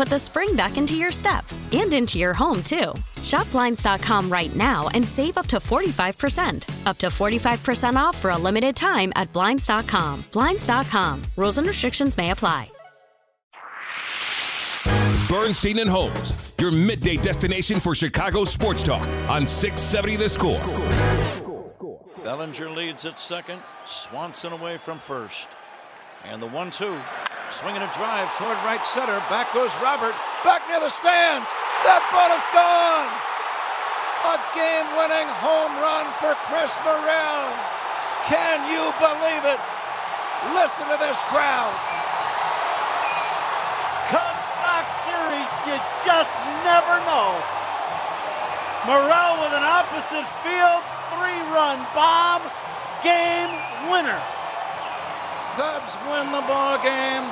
put the spring back into your step and into your home, too. Shop Blinds.com right now and save up to 45%. Up to 45% off for a limited time at Blinds.com. Blinds.com. Rules and restrictions may apply. Bernstein and Holmes, your midday destination for Chicago sports talk on 670 The Score. Bellinger leads at second. Swanson away from first. And the one two. Swinging a drive toward right center. Back goes Robert. Back near the stands. That ball is gone. A game winning home run for Chris Morel. Can you believe it? Listen to this crowd. Cubs Sox series, you just never know. Morel with an opposite field three run bomb. Game winner. Cubs win the ball game.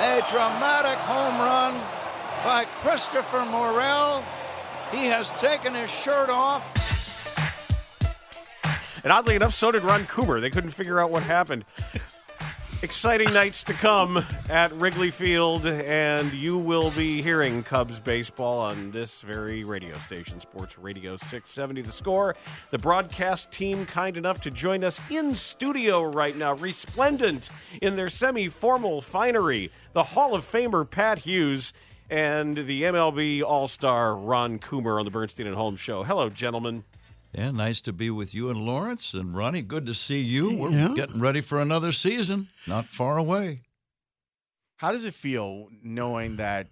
A dramatic home run by Christopher Morel. He has taken his shirt off. And oddly enough, so did Ron Coomer. They couldn't figure out what happened. Exciting nights to come at Wrigley Field, and you will be hearing Cubs baseball on this very radio station, Sports Radio 670. The score. The broadcast team kind enough to join us in studio right now, resplendent in their semi formal finery. The Hall of Famer Pat Hughes and the MLB All Star Ron Coomer on the Bernstein and Holmes show. Hello, gentlemen. Yeah, nice to be with you and Laurence and Ronnie. Good to see you. We're Yeah. getting ready for another season, not far away. How does it feel knowing that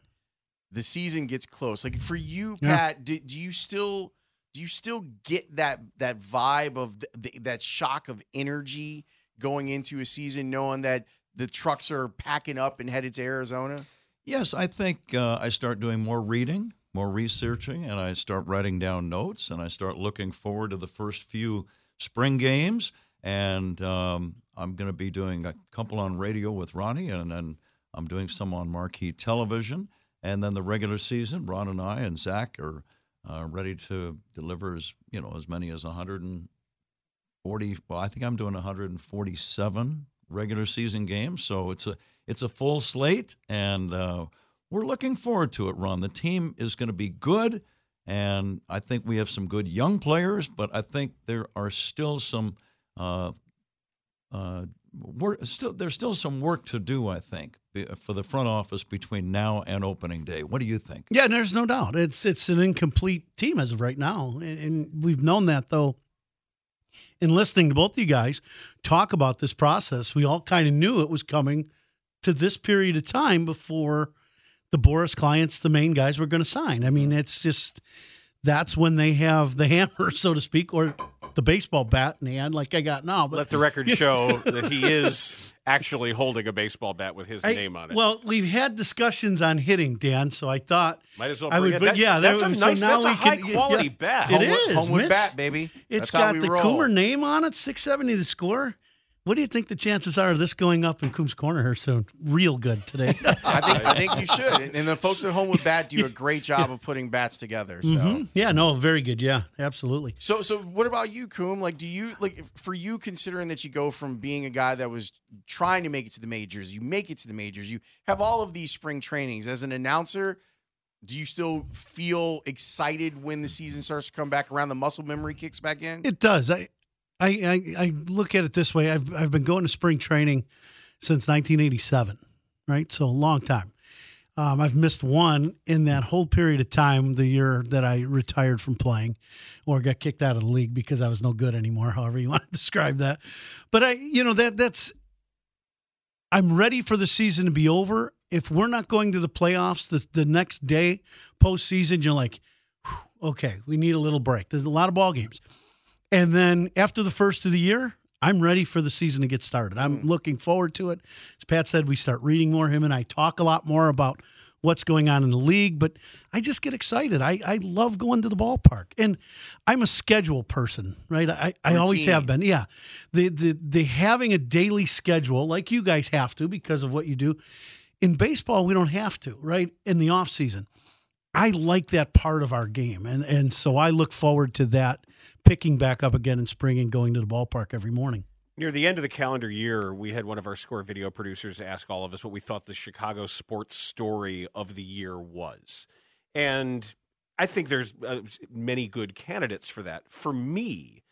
the season gets close? Like for you, Yeah. Pat, do, do you still do you still get that that vibe of the, the, that shock of energy going into a season, knowing that the trucks are packing up and headed to Arizona? Yes, I think uh, I start doing more reading, more researching, and I start writing down notes, and I start looking forward to the first few spring games. And um, I'm going to be doing a couple on radio with Ronnie, and then I'm doing some on marquee television. And then the regular season, Ron and I and Zach are uh, ready to deliver as you know as many as 140. Well, I think I'm doing 147 regular season games, so it's a it's a full slate, and uh, we're looking forward to it. Ron, the team is going to be good, and I think we have some good young players, but I think there are still some. Uh, uh, work, still, there's still some work to do, I think, for the front office between now and opening day. What do you think? Yeah, there's no doubt. It's it's an incomplete team as of right now, and, and we've known that though. In listening to both of you guys talk about this process, we all kind of knew it was coming to this period of time before the Boris clients, the main guys, were going to sign. I mean, it's just that's when they have the hammer, so to speak, or the baseball bat in hand, like I got now. But Let the record show that he is actually holding a baseball bat with his I- name on it. Well, we've had discussions on hitting, Dan. So I thought Might as well I bring would. it. But That- yeah, that's there- a so nice- now that's a we can, high-quality yeah, bat. It Homewood- is Homewood Mitch. bat, baby. It's That's how got we the roll. Coomer name on it. Six seventy the score. What do you think the chances are of this going up in Coombs Corner here soon? Real good today. I think I think you should. And- the folks at home with bat do a great job of putting bats together. So. Mhm. Yeah, no, very good. Yeah, absolutely. So, so what about you, Coom? Like, do you like for you considering that you go from being a guy that was trying to make it to the majors, you make it to the majors, you have all of these spring trainings as an announcer. Do you still feel excited when the season starts to come back around? The muscle memory kicks back in. It does. I, I, I, I look at it this way. I've, I've been going to spring training since 1987, right? So a long time. Um, I've missed one in that whole period of time, the year that I retired from playing or got kicked out of the league because I was no good anymore, however you want to describe that. But I, you know, that that's, I'm ready for the season to be over. If we're not going to the playoffs the, the next day, postseason, you're like, okay, we need a little break. There's a lot of ball games. And then after the first of the year, I'm ready for the season to get started. I'm mm. looking forward to it. As Pat said, we start reading more. Him and I talk a lot more about what's going on in the league, but I just get excited. I, I love going to the ballpark. And I'm a schedule person, right? I, I always have been. Yeah. The, the the having a daily schedule, like you guys have to because of what you do. In baseball, we don't have to, right? In the off season. I like that part of our game. And and so I look forward to that picking back up again in spring and going to the ballpark every morning. Near the end of the calendar year, we had one of our score video producers ask all of us what we thought the Chicago sports story of the year was. And I think there's uh, many good candidates for that. For me,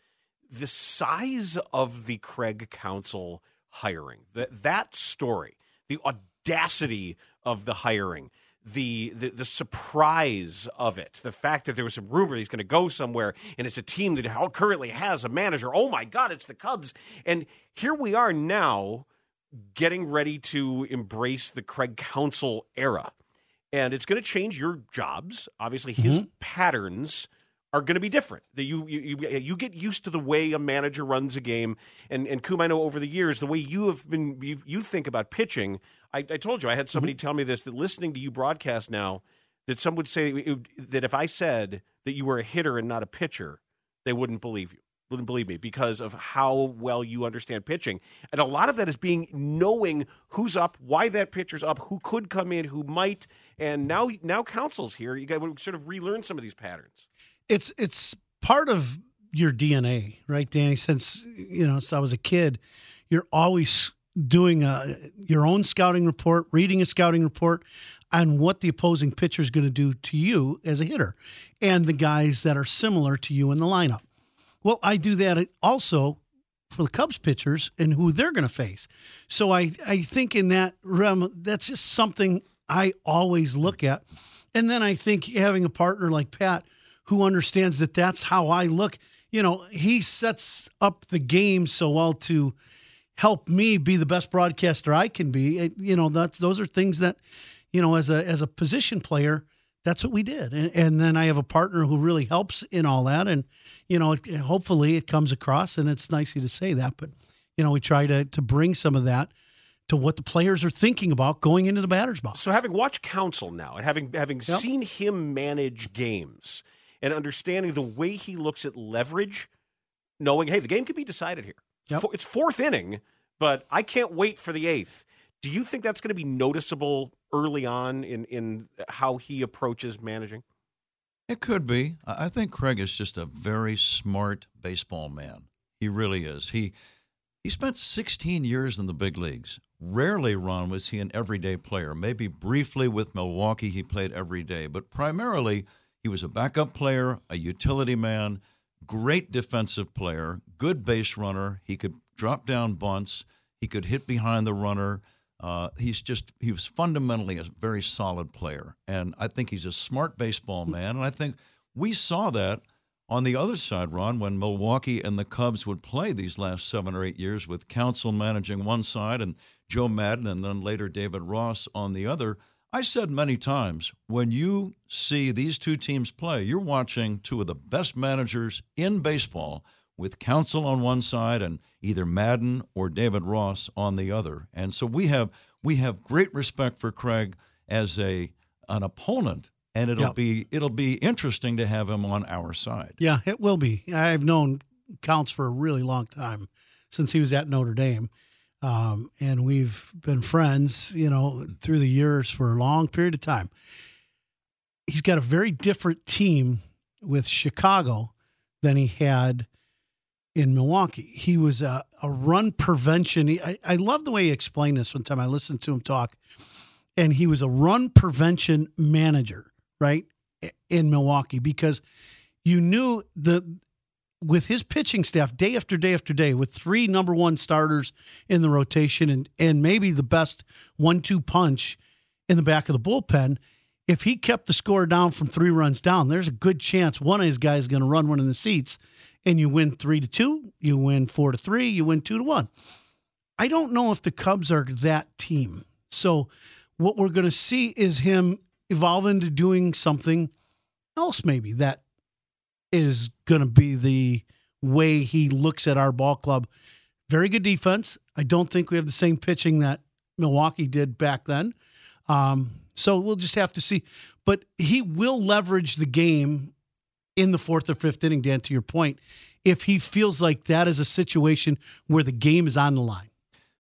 the size of the Craig Counsell hiring, that that story, the audacity of the hiring, the, the the surprise of it, the fact that there was some rumor he's going to go somewhere, and it's a team that currently has a manager. Oh my God, it's the Cubs, and here we are now, getting ready to embrace the Craig Counsell era, and it's going to change your jobs. Obviously, his mm-hmm. patterns are going to be different. That you, you you you get used to the way a manager runs a game, and and Coom, I know over the years the way you have been you, you think about pitching. I, I told you I had somebody mm-hmm. tell me this that listening to you broadcast now that some would say it- that if I said that you were a hitter and not a pitcher, they wouldn't believe you. Wouldn't believe me because of how well you understand pitching, and a lot of that is being knowing who's up, why that pitcher's up, who could come in, who might, and now now Counsell's here. You got to sort of relearn some of these patterns. It's it's part of your DNA, right, Danny? Since you know, since I was a kid, you're always doing a, your own scouting report, reading a scouting report on what the opposing pitcher is going to do to you as a hitter, and the guys that are similar to you in the lineup. Well, I do that also for the Cubs pitchers and who they're going to face. So I I think in that realm, that's just something I always look at. And then I think having a partner like Pat who understands that that's how I look, you know, he sets up the game so well to help me be the best broadcaster I can be. It- you know, that's those are things that, you know, as a as a position player, that's what we did. And, and then I have a partner who really helps in all that. And, you know, it, hopefully it comes across and it's nice to say that, but you know, we try to to bring some of that to what the players are thinking about going into the batter's box. So having watched Counsell now and having having Yep. seen him manage games and understanding the way he looks at leverage, knowing hey the game could be decided here. It's Yep. It's fourth inning, but I can't wait for the eighth. Do you think that's going to be noticeable early on in in how he approaches managing? It could be. I I think Craig is just a very smart baseball man. He really is. He he spent 16 years in the big leagues. Rarely, Ron, was he an everyday player. Maybe briefly with Milwaukee, he played every day, but primarily he was a backup player, a utility man, great defensive player, good base runner. He could drop down bunts. He could hit behind the runner. Uh, he's just he was fundamentally a very solid player, and I think he's a smart baseball man. And I think we saw that on the other side, Ron, when Milwaukee and the Cubs would play these last seven or eight years with Counsell managing one side and Joe Maddon and then later David Ross on the other. I said many times when you see these two teams play, you're watching two of the best managers in baseball with Counsell on one side and either Maddon or David Ross on the other. And so we have we have great respect for Craig as a an opponent, and it'll Yep. be it'll be interesting to have him on our side. Yeah, it will be. I've known Counts for a really long time. since he was at Notre Dame. Um, and we've been friends, you know, through the years for a long period of time. He's got a very different team with Chicago than he had in Milwaukee. He was a, a run prevention. I, I love the way he explained this one time. I listened to him talk, and he was a run prevention manager, right, in Milwaukee because you knew the with his pitching staff day after day after day with three number one starters in the rotation and and maybe the best one two punch in the back of the bullpen if he kept the score down from three runs down there's a good chance one of his guys is going to run one in the seats and you win three to two you win four to three you win two to one. I don't know if the cubs are that team. So what we're going to see is him evolve into doing something else maybe that is going to be the way he looks at our ball club. Very good defense. I don't think we have the same pitching that Milwaukee did back then. Um, so we'll just have to see. But he will leverage the game in the fourth or fifth inning, Dan, to your point, if he feels like that is a situation where the game is on the line.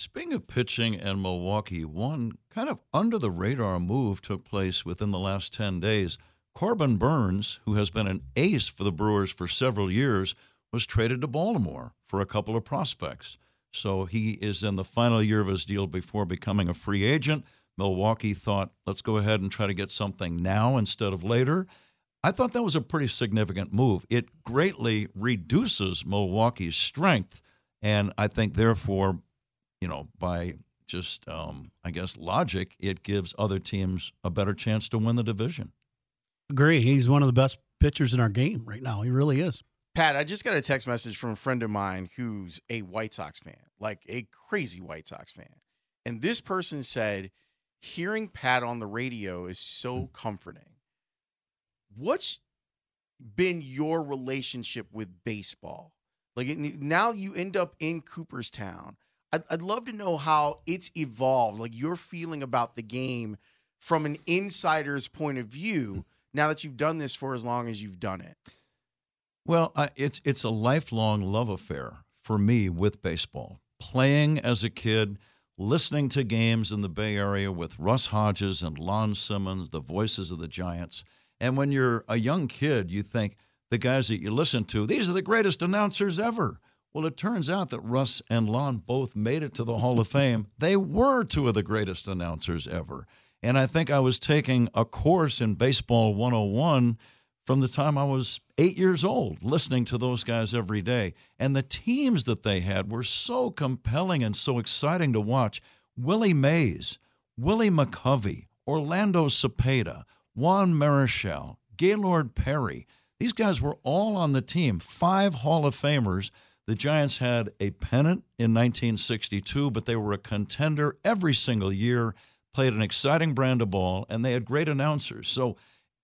Speaking of pitching and Milwaukee, one kind of under the radar move took place within the last 10 days. Corbin Burnes, who has been an ace for the Brewers for several years, was traded to Baltimore for a couple of prospects. So he is in the final year of his deal before becoming a free agent. Milwaukee thought, let's go ahead and try to get something now instead of later. I thought that was a pretty significant move. It greatly reduces Milwaukee's strength. And I think, therefore, you know, by just, um, I guess, logic, it gives other teams a better chance to win the division. Agree. He's one of the best pitchers in our game right now. He really is. Pat, I just got a text message from a friend of mine who's a White Sox fan, like a crazy White Sox fan. And this person said, hearing Pat on the radio is so comforting. What's been your relationship with baseball? Like now you end up in Cooperstown. I'd, I'd love to know how it's evolved, like your feeling about the game from an insider's point of view now that you've done this for as long as you've done it. Well, uh, it's it's a lifelong love affair for me with baseball. Playing as a kid, listening to games in the Bay Area with Russ Hodges and Lon Simmons, the voices of the Giants. And when you're a young kid, you think the guys that you listen to, these are the greatest announcers ever. Well, it turns out that Russ and Lon both made it to the Hall of Fame. They were two of the greatest announcers ever. And I think I was taking a course in Baseball 101 from the time I was eight years old, listening to those guys every day. And the teams that they had were so compelling and so exciting to watch. Willie Mays, Willie McCovey, Orlando Cepeda, Juan Marichal, Gaylord Perry. These guys were all on the team, five Hall of Famers. The Giants had a pennant in 1962, but they were a contender every single year, played an exciting brand of ball, and they had great announcers. So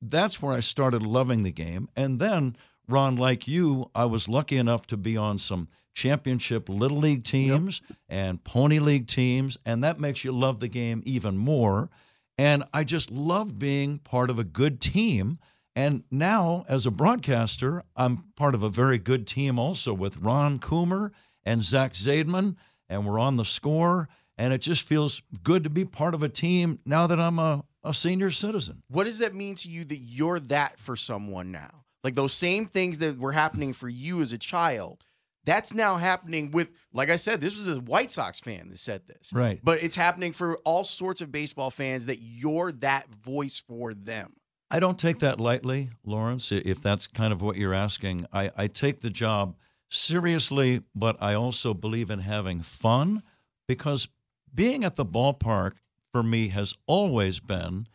that's where I started loving the game. And then, Ron, like you, I was lucky enough to be on some championship little league teams yep. and pony league teams, and that makes you love the game even more. And I just loved being part of a good team. And now, as a broadcaster, I'm part of a very good team also with Ron Coomer and Zach Zaidman, and we're on the score. And it just feels good to be part of a team now that I'm a, a senior citizen. What does that mean to you that you're that for someone now? Like those same things that were happening for you as a child, that's now happening with, like I said, this was a White Sox fan that said this. Right. But it's happening for all sorts of baseball fans that you're that voice for them. I don't take that lightly, Laurence, if that's kind of what you're asking. I, I take the job seriously, but I also believe in having fun because being at the ballpark for me has always been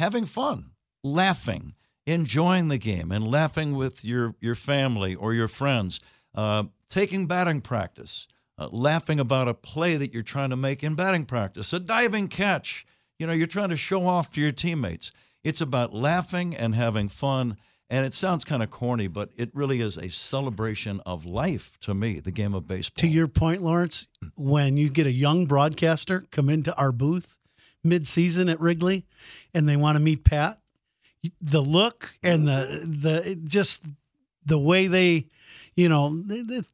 having fun, laughing, enjoying the game, and laughing with your, your family or your friends, uh, taking batting practice, uh, laughing about a play that you're trying to make in batting practice, a diving catch. You know, you're trying to show off to your teammates. It's about laughing and having fun. And it sounds kind of corny, but it really is a celebration of life to me, the game of baseball. To your point, Laurence, when you get a young broadcaster come into our booth mid-season at Wrigley and they want to meet Pat, the look and the the just the way they you know,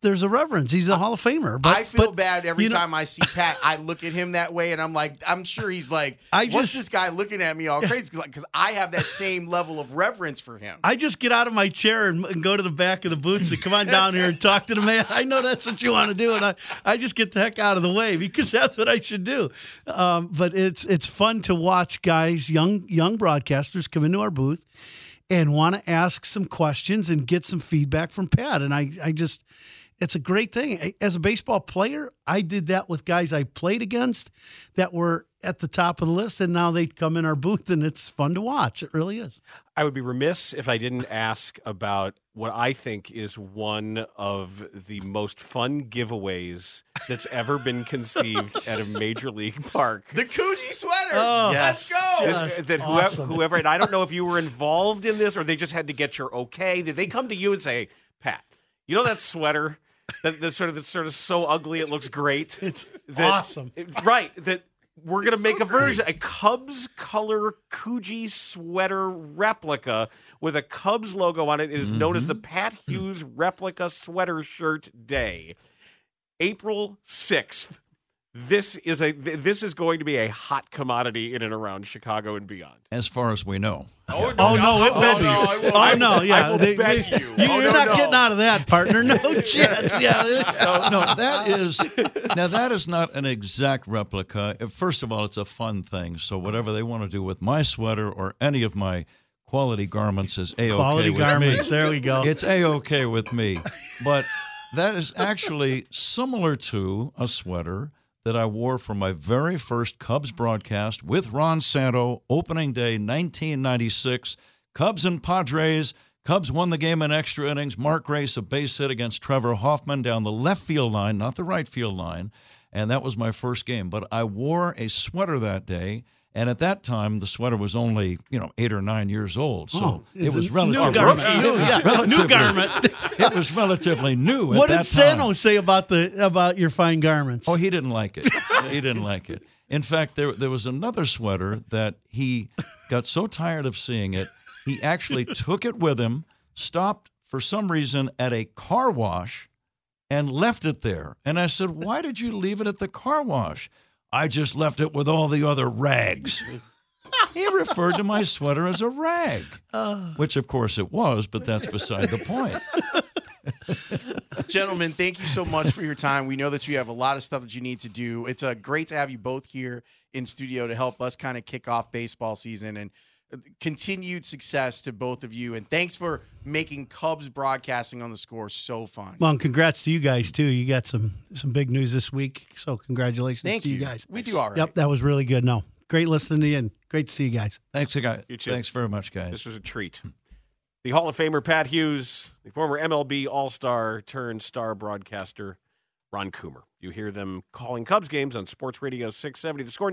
there's a reverence. He's a Hall of Famer. But I feel but, bad every you know, time I see Pat. I look at him that way, and I'm like, I'm sure he's like, I what's just- this guy looking at me all crazy? Because I have that same level of reverence for him. I just get out of my chair and, and go to the back of the booth and come on down here and talk to the man. I know that's what you want to do, and I, I just get the heck out of the way because that's what I should do. Um, but it's it's fun to watch guys, young young broadcasters, come into our booth and want to ask some questions and get some feedback from Pat. And I, I just, it's a great thing. As a baseball player, I did that with guys I played against that were at the top of the list, and now they come in our booth, and it's fun to watch. It really is. I would be remiss if I didn't ask about what I think is one of the most fun giveaways that's ever been conceived at a major league park. The Coogi sweater. Oh, Let's go. This- that whoever, awesome. whoever, and I don't know if you were involved in this or they just had to get your okay. Did they come to you and say, Pat, you know that sweater that, that's sort of that's sort of so ugly it looks great? It's That- awesome. right? That we're gonna make a version, a Cubs color Coogi sweater replica with a Cubs logo on it. It is known as the mm-hmm. Pat Hughes replica sweater shirt day, April sixth. This is a th- this is going to be a hot commodity in and around Chicago and beyond. As far as we know. Oh Oh no, it will be. no, it will oh no, yeah. I will They- bet they- you. you Oh, are no, not no. getting out of that, partner. No chance. Yeah. So no, that is now that is not an exact replica. First of all, it's a fun thing. So whatever they want to do with my sweater or any of my quality garments is a okay Quality with garments. me. There we go. It's a okay with me. But that is actually similar to a sweater that I wore for my very first Cubs broadcast with Ron Santo, opening day 1996. Cubs and Padres. Cubs won the game in extra innings. Mark Grace, a base hit against Trevor Hoffman down the left field line, not the right field line. And that was my first game. But I wore a sweater that day. And at that time, the sweater was only, you know, eight or nine years old. So Oh, it was relatively new garment. it New- was yeah, new relatively- garment. it was relatively new. What at did that time. Say about the about your fine garments? Oh, he didn't like it. He didn't like it. In fact, there there was another sweater that he got so tired of seeing it, he actually took it with him, stopped for some reason at a car wash, and left it there. And I said, "Why did you leave it at the car wash?" I just left it with all the other rags. He referred to my sweater as a rag, which of course it was, but that's beside the point. Gentlemen, thank you so much for your time. We know that you have a lot of stuff that you need to do. It's uh, great to have you both here in studio to help us kind of kick off baseball season and continued success to both of you. And thanks for making Cubs broadcasting on the score so fun. Well, and congrats to you guys too. You got some some big news this week, so congratulations Thank to you. you. guys. We do all right. Yep, that was really good. No, great listening to you, and great to see you guys. Thanks, guys. You too. Thanks very much, guys. This was a treat. The Hall of Famer Pat Hughes, the former MLB All Star turned star broadcaster Ron Coomer. You hear them calling Cubs games on Sports Radio 670. The score.